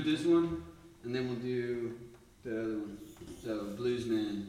this one, and then we'll do the other one. So, Bluesman.